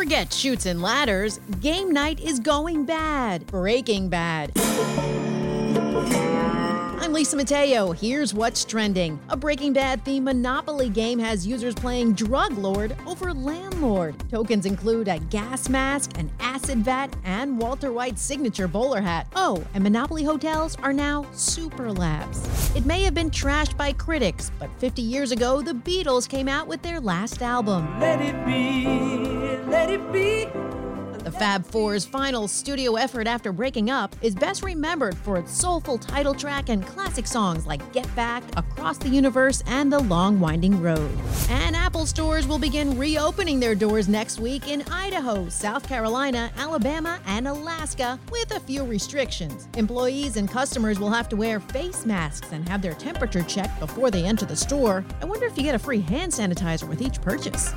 Forget Chutes and ladders. Game night is going bad. Breaking bad. I'm Lisa Mateo. Here's what's trending. A Breaking Bad themed Monopoly game has users playing Drug Lord over Landlord. Tokens include a gas mask, an acid vat, and Walter White's signature bowler hat. Oh, and Monopoly hotels are now super labs. It may have been trashed by critics, but 50 years ago, the Beatles came out with their last album. Let it be, Fab Four's final studio effort after breaking up is best remembered for its soulful title track and classic songs like Get Back, Across the Universe, and The Long Winding Road. And Apple stores will begin reopening their doors next week in Idaho, South Carolina, Alabama, and Alaska with a few restrictions. Employees and customers will have to wear face masks and have their temperature checked before they enter the store. I wonder if you get a free hand sanitizer with each purchase.